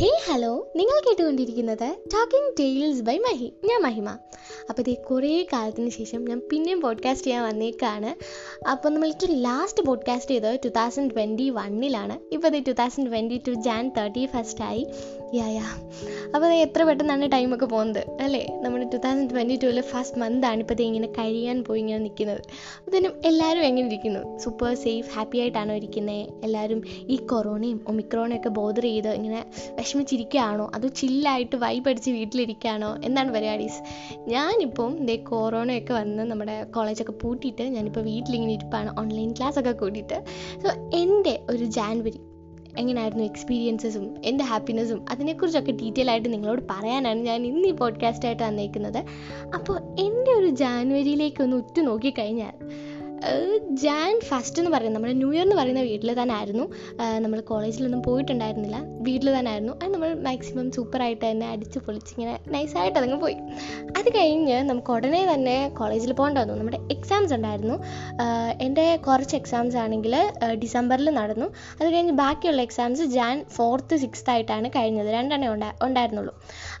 ഹേ hello നിങ്ങൾ കേട്ടുകൊണ്ടിരിക്കുന്നത് talking tales by Mahi ഞാൻ മഹിമ. അപ്പോൾ ഇത് കുറേ കാലത്തിന് ശേഷം ഞാൻ പിന്നെയും പോഡ്കാസ്റ്റ് ചെയ്യാൻ വന്നേക്കാണ്. അപ്പോൾ നമ്മൾ ഏറ്റവും ലാസ്റ്റ് പോഡ്കാസ്റ്റ് ചെയ്തത് ടു തൗസൻഡ് ട്വന്റി വണ്ണിലാണ് ഇപ്പോൾ ഇത് two thousand twenty two Jan thirty first ആയി. യാ യാ അപ്പോൾ എത്ര പെട്ടെന്നാണ് ടൈമൊക്കെ പോകുന്നത് അല്ലേ? നമ്മുടെ ടു തൗസൻഡ് ട്വന്റി ടുവിലെ ഫസ്റ്റ് മന്താണ് ഇപ്പോൾ ഇത് ഇങ്ങനെ കഴിയാൻ പോയി ഇങ്ങനെ നിൽക്കുന്നത്. അതിനും എല്ലാവരും എങ്ങനെ ഇരിക്കുന്നു? സൂപ്പർ സേഫ് ഹാപ്പി ആയിട്ടാണോ ഇരിക്കുന്നത് എല്ലാവരും ഈ കൊറോണയും ഒമിക്രോണയും ഒക്കെ ബോധർ ചെയ്ത് ഇങ്ങനെ വിഷമിച്ചിരിക്കുകയാണോ? അതോ ചില്ലായിട്ട് വൈബ് അടിച്ച് വീട്ടിലിരിക്കുകയാണോ? എന്താണ് പരിപാടീസ്? ഞാനിപ്പം ദേ കൊറോണയൊക്കെ വന്ന് നമ്മുടെ കോളേജൊക്കെ പൂട്ടിയിട്ട് ഞാനിപ്പോൾ വീട്ടിലിങ്ങനെ ഇരിപ്പാണ്. ഓൺലൈൻ ക്ലാസ്സൊക്കെ കൂട്ടിയിട്ട് സോ എന്റെ ഒരു ജാൻവരി എങ്ങനെയായിരുന്നു എക്സ്പീരിയൻസസും എന്റെ ഹാപ്പിനെസ്സും അതിനെക്കുറിച്ചൊക്കെ ഡീറ്റെയിൽ ആയിട്ട് നിങ്ങളോട് പറയാനാണ് ഞാൻ ഇന്ന് ഈ പോഡ്കാസ്റ്റായിട്ട് വന്നേക്കുന്നത്. അപ്പോൾ എന്റെ ഒരു ജാനുവരിയിലേക്ക് ഒന്ന് ഉറ്റു നോക്കിക്കഴിഞ്ഞാൽ ജാൻ ഫസ്റ്റ് എന്ന് പറയുന്നത് നമ്മുടെ ന്യൂ ഇയർ എന്ന് പറയുന്ന വീട്ടിൽ തന്നെ ആയിരുന്നു നമ്മൾ കോളേജിലൊന്നും പോയിട്ടുണ്ടായിരുന്നില്ല. വീട്ടിൽ തന്നെ ആയിരുന്നു അത് നമ്മൾ മാക്സിമം സൂപ്പറായിട്ട് തന്നെ അടിച്ച് പൊളിച്ച് ഇങ്ങനെ നൈസായിട്ട് അതങ്ങ് പോയി. അത് കഴിഞ്ഞ് നമുക്ക് ഉടനെ തന്നെ കോളേജിൽ പോകേണ്ട വന്നു. നമ്മുടെ എക്സാംസ് ഉണ്ടായിരുന്നു. എന്റെ കുറച്ച് എക്സാംസ് ആണെങ്കിൽ ഡിസംബറിൽ നടന്നു. അത് കഴിഞ്ഞ് ബാക്കിയുള്ള എക്സാംസ് ജാൻ ഫോർത്ത് സിക്സ്ത് ആയിട്ടാണ് കഴിഞ്ഞത്. രണ്ടെണ്ണേ ഉണ്ടാ ഉണ്ടായിരുന്നുള്ളൂ.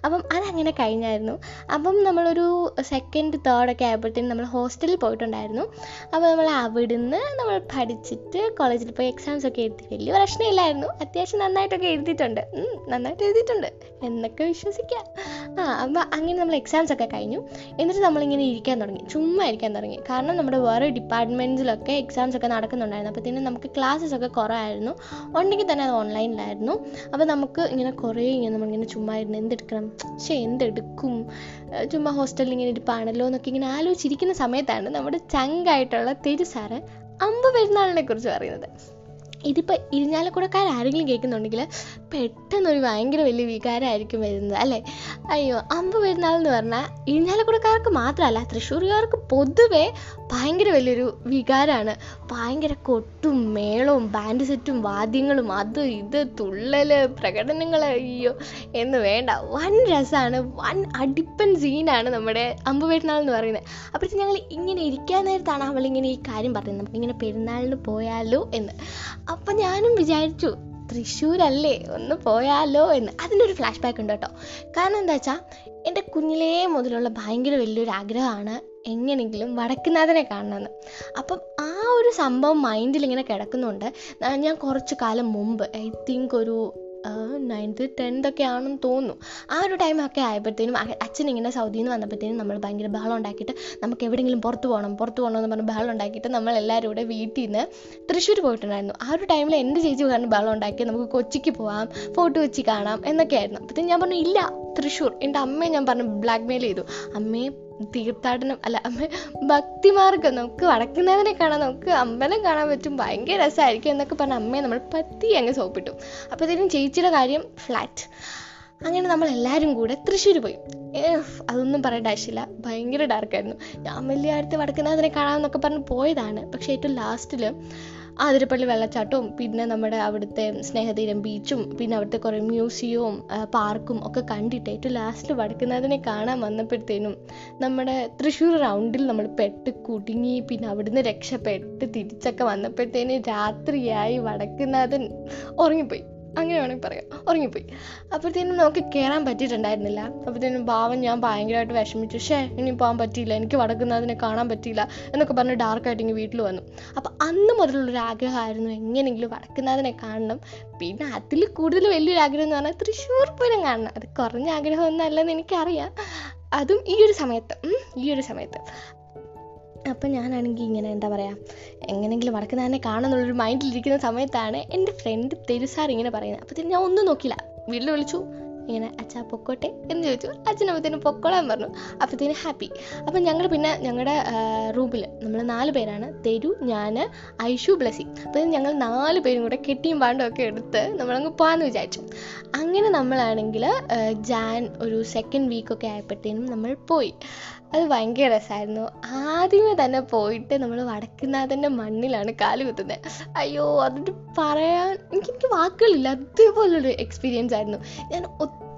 അപ്പം അതങ്ങനെ കഴിഞ്ഞായിരുന്നു. അപ്പം നമ്മളൊരു സെക്കൻഡ് തേർഡൊക്കെ ആയപ്പോഴത്തേനും നമ്മൾ ഹോസ്റ്റലിൽ പോയിട്ടുണ്ടായിരുന്നു. അപ്പോൾ നമ്മൾ അവിടുന്ന് നമ്മൾ പഠിച്ചിട്ട് കോളേജിൽ പോയി എക്സാംസ് ഒക്കെ എഴുതി. വലിയ പ്രശ്നമില്ലായിരുന്നു. അത്യാവശ്യം നന്നായിട്ടൊക്കെ എഴുതിയിട്ടുണ്ട്. നന്നായിട്ട് എഴുതിയിട്ടുണ്ട്. എന്നൊക്കെ വിശ്വസിക്കാം. ആ അപ്പോൾ അങ്ങനെ നമ്മൾ എക്സാംസ് ഒക്കെ കഴിഞ്ഞു. എന്നിട്ട് നമ്മളിങ്ങനെ ഇരിക്കാൻ തുടങ്ങി. ചുമ്മാ ഇരിക്കാൻ തുടങ്ങി. കാരണം നമ്മുടെ വേറെ ഡിപ്പാർട്ട്മെന്റ്സിലൊക്കെ എക്സാംസ് ഒക്കെ നടക്കുന്നുണ്ടായിരുന്നു. അപ്പോഴത്തേനും നമുക്ക് ക്ലാസ്സസ് ഒക്കെ കുറവായിരുന്നു. ഉണ്ടെങ്കിൽ തന്നെ അത് ഓൺലൈനിലായിരുന്നു അപ്പോൾ നമുക്ക് ഇങ്ങനെ കുറേ ഇങ്ങനെ നമ്മളിങ്ങനെ ചുമ്മാ ഇരുന്ന് എന്തെടുക്കണം? പക്ഷേ എന്തെടുക്കും? ചുമ്മാ ഹോസ്റ്റലിൽ ഇങ്ങനെ ഇരിപ്പാണല്ലോ എന്നൊക്കെ ഇങ്ങനെ ആലോചിച്ചിരിക്കുന്ന സമയത്താണ് നമ്മുടെ ചങ്കായിട്ടുള്ള തെരു സാറ് അമ്പ് പെരുന്നാളിനെ കുറിച്ച് പറയുന്നത്. ഇതിപ്പോൾ ഇരിഞ്ഞാലക്കുടക്കാർ ആരെങ്കിലും കേൾക്കുന്നുണ്ടെങ്കിൽ പെട്ടെന്നൊരു ഭയങ്കര വലിയ വികാരമായിരിക്കും വരുന്നത് അല്ലേ? അയ്യോ അമ്പ് പെരുന്നാൾ എന്ന് പറഞ്ഞാൽ ഇരിഞ്ഞാലക്കുടക്കാർക്ക് മാത്രമല്ല തൃശ്ശൂർകാർക്ക് പൊതുവേ ഭയങ്കര വലിയൊരു വികാരമാണ് ഭയങ്കര കൊട്ടും മേളവും ബാൻഡ് സെറ്റും വാദ്യങ്ങളും അത് ഇത് തുള്ളൽ പ്രകടനങ്ങൾ അയ്യോ എന്ന് വേണ്ട. വൻ രസമാണ് വൻ അടിപ്പൻ സീനാണ് നമ്മുടെ അമ്പ് പെരുന്നാൾ എന്ന് പറയുന്നത്. അപ്പോഴത്തേക്ക് ഞങ്ങൾ ഇങ്ങനെ ഇരിക്കാൻ നേരത്താണ് അവളിങ്ങനെ ഈ കാര്യം പറയുന്നത് നമുക്കിങ്ങനെ പെരുന്നാളിന് പോയാലോ എന്ന്. അപ്പം ഞാനും വിചാരിച്ചു തൃശ്ശൂരല്ലേ ഒന്ന് പോയാലോ എന്ന്. അതിനൊരു ഫ്ലാഷ് ബാക്ക് ഉണ്ട് കേട്ടോ. കാരണം എന്താ വെച്ചാൽ എന്റെ കുഞ്ഞിലേ മുതലുള്ള ഭയങ്കര വലിയൊരു ആഗ്രഹമാണ് എങ്ങനെയെങ്കിലും വടക്കുന്നാഥനെ കാണണമെന്ന്. അപ്പം ആ ഒരു സംഭവം മൈൻഡിൽ ഇങ്ങനെ കിടക്കുന്നുണ്ട്. ഞാൻ കുറച്ച് കാലം മുമ്പ് ഐ തിങ്ക് ഒരു നയൻത്ത് ടെൻത്തൊക്കെ ആണെന്ന് തോന്നുന്നു. ആ ഒരു ടൈമൊക്കെ ആയപ്പോഴത്തേനും അച്ഛൻ ഇങ്ങനെ സൗദിയിൽ നിന്ന് വന്നപ്പോഴത്തേനും നമ്മൾ ഭയങ്കര ബഹളം ഉണ്ടാക്കിയിട്ട് നമുക്ക് എവിടെയെങ്കിലും പുറത്ത് പോകണം പുറത്ത് പോകണം എന്ന് പറഞ്ഞ് ബഹളം ഉണ്ടാക്കിയിട്ട് നമ്മൾ എല്ലാവരും കൂടെ വീട്ടിൽ നിന്ന് തൃശ്ശൂർ പോയിട്ടുണ്ടായിരുന്നു. ആ ഒരു ടൈമിൽ എന്റെ ചേച്ചി കാരണം ബഹളം ഉണ്ടാക്കി നമുക്ക് കൊച്ചിക്ക് പോകാം ഫോട്ടോ വെച്ച് കാണാം എന്നൊക്കെ ആയിരുന്നു. അപ്പോഴത്തേനും ഞാൻ പറഞ്ഞു ഇല്ല തൃശ്ശൂർ. എന്റെ അമ്മയെ ഞാൻ പറഞ്ഞു ബ്ലാക്ക് മെയിൽ ചെയ്തു. അമ്മയെ തീർത്ഥാടനം അല്ല ഭക്തിമാർഗം നമുക്ക് വടക്കുന്നതിനെ കാണാൻ നമുക്ക് അമ്പലം കാണാൻ പറ്റും. ഭയങ്കര രസമായിരിക്കും എന്നൊക്കെ പറഞ്ഞ അമ്മയെ നമ്മൾ പത്തി അങ്ങ് സോപ്പിട്ടു. അപ്പോഴത്തേനും ചേച്ചിയുടെ കാര്യം ഫ്ലാറ്റ് അങ്ങനെ നമ്മൾ എല്ലാവരും കൂടെ തൃശ്ശൂർ പോയി. അതൊന്നും പറയേണ്ട ആവശ്യമില്ല. ഭയങ്കര ഡാർക്കായിരുന്നു ഞാൻ വലിയ അടുത്ത് വടക്കുന്നതിനെ കാണാമെന്നൊക്കെ പറഞ്ഞ് പോയതാണ്. പക്ഷേ ഏറ്റവും ലാസ്റ്റിൽ ആതിരപ്പള്ളി വെള്ളച്ചാട്ടവും പിന്നെ നമ്മുടെ അവിടുത്തെ സ്നേഹതീരം ബീച്ചും പിന്നെ അവിടുത്തെ കുറേ മ്യൂസിയവും പാർക്കും ഒക്കെ കണ്ടിട്ട് ഏറ്റവും ലാസ്റ്റ് വടക്കുന്നതിനെ കാണാൻ വന്നപ്പോഴത്തേനും നമ്മുടെ തൃശ്ശൂർ റൗണ്ടിൽ നമ്മൾ പെട്ട് കുടുങ്ങി പിന്നെ അവിടുന്ന് രക്ഷപ്പെട്ട് തിരിച്ചൊക്കെ വന്നപ്പോഴത്തേനും രാത്രിയായി വടക്കുന്നാഥൻ ഉറങ്ങിപ്പോയി. അങ്ങനെ വേണമെങ്കിൽ പറയാം. ഉറങ്ങിപ്പോയി. അപ്പോഴത്തേനും നമുക്ക് കയറാൻ പറ്റിയിട്ടുണ്ടായിരുന്നില്ല. അപ്പോഴത്തേനും ഭാവം ഞാൻ ഭയങ്കരമായിട്ട് വിഷമിച്ചു. ഷേ ഇനി പോകാൻ പറ്റിയില്ല. എനിക്ക് വടക്കുന്നതിനെ കാണാൻ പറ്റിയില്ല എന്നൊക്കെ പറഞ്ഞ് ഡാർക്കായിട്ട് ഇങ്ങനെ വീട്ടിൽ വന്നു. അപ്പോൾ അന്ന് മുതലുള്ളൊരു ആഗ്രഹമായിരുന്നു എങ്ങനെയെങ്കിലും വടക്കുന്നതിനെ കാണണം. പിന്നെ അതിൽ കൂടുതൽ വലിയൊരു ആഗ്രഹം എന്ന് പറഞ്ഞാൽ തൃശ്ശൂർ പൂരം കാണണം. അത് കുറഞ്ഞ ആഗ്രഹമൊന്നും അല്ലെന്ന് എനിക്കറിയാം. അതും ഈ ഒരു സമയത്ത്. ഈ ഒരു സമയത്ത്. അപ്പം ഞാനാണെങ്കിൽ ഇങ്ങനെ എന്താ പറയുക എങ്ങനെയെങ്കിലും വടക്കുന്നാഥനെ കാണുന്നുള്ളൊരു മൈൻഡിലിരിക്കുന്ന സമയത്താണ് എന്റെ ഫ്രണ്ട് തെരുസാർ ഇങ്ങനെ പറയുന്നത്. അപ്പം ഞാൻ ഒന്നും നോക്കില്ല വീട്ടിൽ വിളിച്ചു ഇങ്ങനെ അച്ഛാ പൊക്കോട്ടെ? എന്ന് ചോദിച്ചു. അച്ഛനപ്പോഴത്തേനും പൊക്കോളാൻ പറഞ്ഞു. അപ്പോഴത്തേനും ഹാപ്പി. അപ്പം ഞങ്ങൾ പിന്നെ ഞങ്ങളുടെ റൂമിൽ നമ്മൾ നാല് പേരാണ്. തെരു ഞാൻ ഐഷു ബ്ലസി. അപ്പം ഞങ്ങൾ നാല് പേരും കൂടെ കെട്ടിയും പാണ്ടും ഒക്കെ എടുത്ത് നമ്മളങ്ങ് പോകാമെന്ന് വിചാരിച്ചു. അങ്ങനെ നമ്മളാണെങ്കിൽ ജാൻ ഒരു സെക്കൻഡ് വീക്കൊക്കെ ആയപ്പോഴത്തേനും നമ്മൾ പോയി. അത് ഭയങ്കര രസമായിരുന്നു ആദ്യമേ തന്നെ പോയിട്ട് നമ്മൾ വടക്കുന്നാഥന്റെ മണ്ണിലാണ് കാൽ കുത്തുന്നത് അയ്യോ അതിട്ട് പറയാൻ എനിക്ക് എനിക്ക് വാക്കുകളില്ല. അതേപോലൊരു എക്സ്പീരിയൻസ് ആയിരുന്നു. ഞാൻ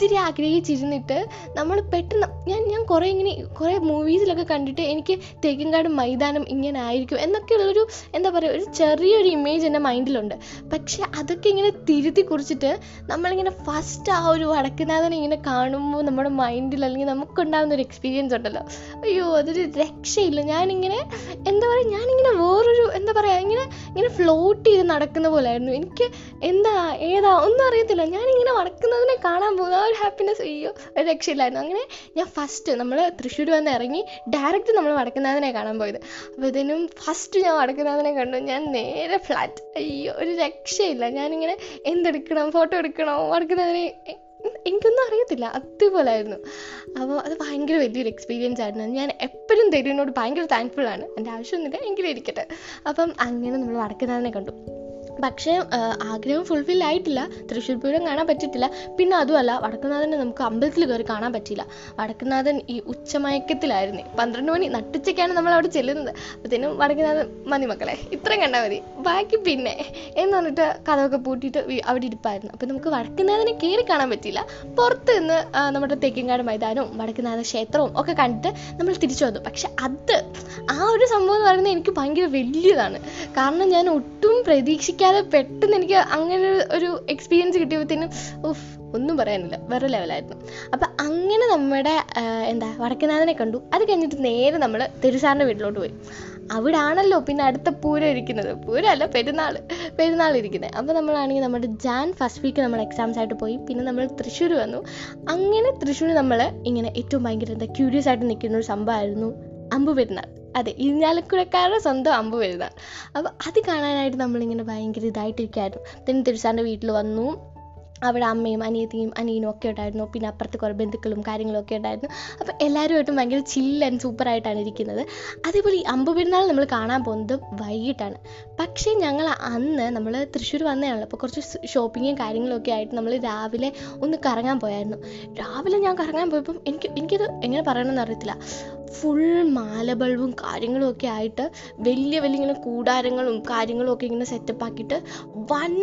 ഒത്തിരി ആഗ്രഹിച്ചിരുന്നിട്ട് നമ്മൾ പെട്ടെന്ന് ഞാൻ ഞാൻ കുറേ ഇങ്ങനെ കുറേ മൂവീസിലൊക്കെ കണ്ടിട്ട് എനിക്ക് തേക്കിൻകാട് മൈതാനം ഇങ്ങനെ ആയിരിക്കും എന്നൊക്കെയുള്ളൊരു എന്താ പറയുക ഒരു ചെറിയൊരു ഇമേജ് എന്റെ മൈൻഡിലുണ്ട് പക്ഷെ അതൊക്കെ ഇങ്ങനെ തിരുത്തി കുറിച്ചിട്ട് നമ്മളിങ്ങനെ ഫസ്റ്റ് ആ ഒരു വടക്കുനാഥനെ ഇങ്ങനെ കാണുമ്പോൾ നമ്മുടെ മൈൻഡിൽ അല്ലെങ്കിൽ നമുക്കുണ്ടാകുന്ന ഒരു എക്സ്പീരിയൻസ് ഉണ്ടല്ലോ. അയ്യോ അതൊരു രക്ഷയില്ല. ഞാനിങ്ങനെ എന്താ പറയുക ഞാനിങ്ങനെ വേറൊരു എന്താ പറയുക ഇങ്ങനെ ഇങ്ങനെ ഫ്ലോട്ട് ചെയ്ത് നടക്കുന്ന പോലെ ആയിരുന്നു എനിക്ക് എന്താ ഏതാ ഒന്നും അറിയത്തില്ല. ഞാനിങ്ങനെ വടക്കുന്നതിനെ കാണാൻ പോകുന്ന ആ ഒരു ഹാപ്പിനെസ് അയ്യോ ഒരു രക്ഷയില്ലായിരുന്നു. അങ്ങനെ ഞാൻ ഫസ്റ്റ് നമ്മൾ തൃശ്ശൂർ വന്ന് ഇറങ്ങി ഡയറക്റ്റ് നമ്മൾ വടക്കുന്നാഥനെ കാണാൻ പോയത്. അപ്പോൾ ഇതിനും ഫസ്റ്റ് ഞാൻ വടക്കുന്നാഥനെ കണ്ടു. ഞാൻ നേരെ ഫ്ലാറ്റ് അയ്യോ ഒരു രക്ഷയില്ല. ഞാനിങ്ങനെ എന്തെടുക്കണം ഫോട്ടോ എടുക്കണോ വടക്കുന്നാഥനെ എനിക്കൊന്നും അറിയത്തില്ല. അതുപോലായിരുന്നു. അപ്പോൾ അത് ഭയങ്കര വലിയൊരു എക്സ്പീരിയൻസ് ആയിരുന്നു. ഞാൻ എപ്പോഴും തെരുവിനോട് ഭയങ്കര താങ്ക്ഫുൾ ആണ്. എന്റെ ആവശ്യമൊന്നുമില്ല എങ്കിലും ഇരിക്കട്ടെ. അപ്പം അങ്ങനെ നമ്മൾ വടക്കുന്നാഥനെ കണ്ടു. പക്ഷേ ആഗ്രഹം ഫുൾഫിൽ ആയിട്ടില്ല. തൃശ്ശൂർ പൂരം കാണാൻ പറ്റിയിട്ടില്ല. പിന്നെ അതുമല്ല വടക്കുന്നാഥനെ നമുക്ക് അമ്പലത്തിൽ കയറി കാണാൻ പറ്റിയില്ല. വടക്കുന്നാഥൻ ഈ ഉച്ചമയക്കത്തിലായിരുന്നു. പന്ത്രണ്ട് മണി നട്ടുച്ചയ്ക്കാണ് നമ്മൾ അവിടെ ചെല്ലുന്നത്. അപ്പത്തേനും വടക്കുന്നാഥൻ മതി മക്കളെ ഇത്രയും കണ്ടാൽ മതി. ബാക്കി പിന്നെ എന്ന് പറഞ്ഞിട്ട് കഥമൊക്കെ പൂട്ടിയിട്ട് അവിടെ ഇരിപ്പായിരുന്നു. അപ്പം നമുക്ക് വടക്കുന്നാഥനെ കയറി കാണാൻ പറ്റിയില്ല. പുറത്ത് നിന്ന് നമ്മുടെ തെക്കിങ്കാട് മൈതാനവും വടക്കുന്നാഥ ക്ഷേത്രവും ഒക്കെ കണ്ടിട്ട് നമ്മൾ തിരിച്ചു വന്നു. പക്ഷെ അത് ആ ഒരു സംഭവം എന്ന് പറയുന്നത് എനിക്ക് ഭയങ്കര വലിയതാണ്. കാരണം ഞാൻ ഒട്ടും പ്രതീക്ഷിക്കാതെ പെട്ടെന്ന് എനിക്ക് അങ്ങനെ ഒരു എക്സ്പീരിയൻസ് കിട്ടിയപ്പോഴത്തേനും ഉഫ് ഒന്നും പറയാനില്ല. വേറെ ലെവലായിരുന്നു അപ്പം അങ്ങനെ നമ്മുടെ എന്താ വടക്കനാഥനെ കണ്ടു. അത് കഴിഞ്ഞിട്ട് നേരെ നമ്മൾ തിരുസാറിന്റെ വീട്ടിലോട്ട് പോയി. അവിടെ ആണല്ലോ പിന്നെ അടുത്ത പൂരം ഇരിക്കുന്നത്. പൂരമല്ല പെരുന്നാൾ പെരുന്നാൾ ഇരിക്കുന്നത് അപ്പോൾ നമ്മളാണെങ്കിൽ നമ്മുടെ ജാൻ ഫസ്റ്റ് വീക്ക് നമ്മൾ എക്സാംസ് ആയിട്ട് പോയി. പിന്നെ നമ്മൾ തൃശ്ശൂർ വന്നു. അങ്ങനെ തൃശ്ശൂർ നമ്മൾ ഇങ്ങനെ ഏറ്റവും ഭയങ്കര എന്താ ക്യൂരിയസ് ആയിട്ട് നിൽക്കുന്ന ഒരു സംഭവമായിരുന്നു അമ്പു പെരുന്നാൾ അതെ ഇരിഞ്ഞാലക്കുഴക്കാരുടെ സ്വന്തം അമ്പ് വരുന്നതാണ് അപ്പോൾ അത് കാണാനായിട്ട് നമ്മളിങ്ങനെ ഭയങ്കര ഇതായിട്ടിരിക്കുകയായിരുന്നു പിന്നെ തിരുസാറിന്റെ വീട്ടിൽ വന്നു. അവിടെ അമ്മയും അനിയത്തിയും അനിയനും ഒക്കെ ഉണ്ടായിരുന്നു. പിന്നെ അപ്പുറത്ത് കുറേ ബന്ധുക്കളും കാര്യങ്ങളും ഒക്കെ ഉണ്ടായിരുന്നു. അപ്പോൾ എല്ലാവരുമായിട്ടും ഭയങ്കര ചില്ല് ആൻഡ് സൂപ്പറായിട്ടാണ് ഇരിക്കുന്നത്. അതേപോലെ ഈ അമ്പ് പെരുന്നാൾ നമ്മൾ കാണാൻ പോകുന്നത് വൈകിട്ടാണ്. പക്ഷേ ഞങ്ങൾ അന്ന് നമ്മൾ തൃശ്ശൂർ വന്നതാണല്ലോ. അപ്പോൾ കുറച്ച് ഷോപ്പിങ്ങും കാര്യങ്ങളൊക്കെ ആയിട്ട് നമ്മൾ രാവിലെ ഒന്ന് കറങ്ങാൻ പോയായിരുന്നു. രാവിലെ ഞാൻ കറങ്ങാൻ പോയപ്പം എനിക്ക് എനിക്കത് എങ്ങനെ പറയണമെന്ന് അറിയത്തില്ല. ഫുൾ മാല ബൾബും കാര്യങ്ങളും ഒക്കെ ആയിട്ട് വലിയ വലിയ ഇങ്ങനെ കൂടാരങ്ങളും കാര്യങ്ങളും ഒക്കെ ഇങ്ങനെ സെറ്റപ്പ് ആക്കിയിട്ട് വൻ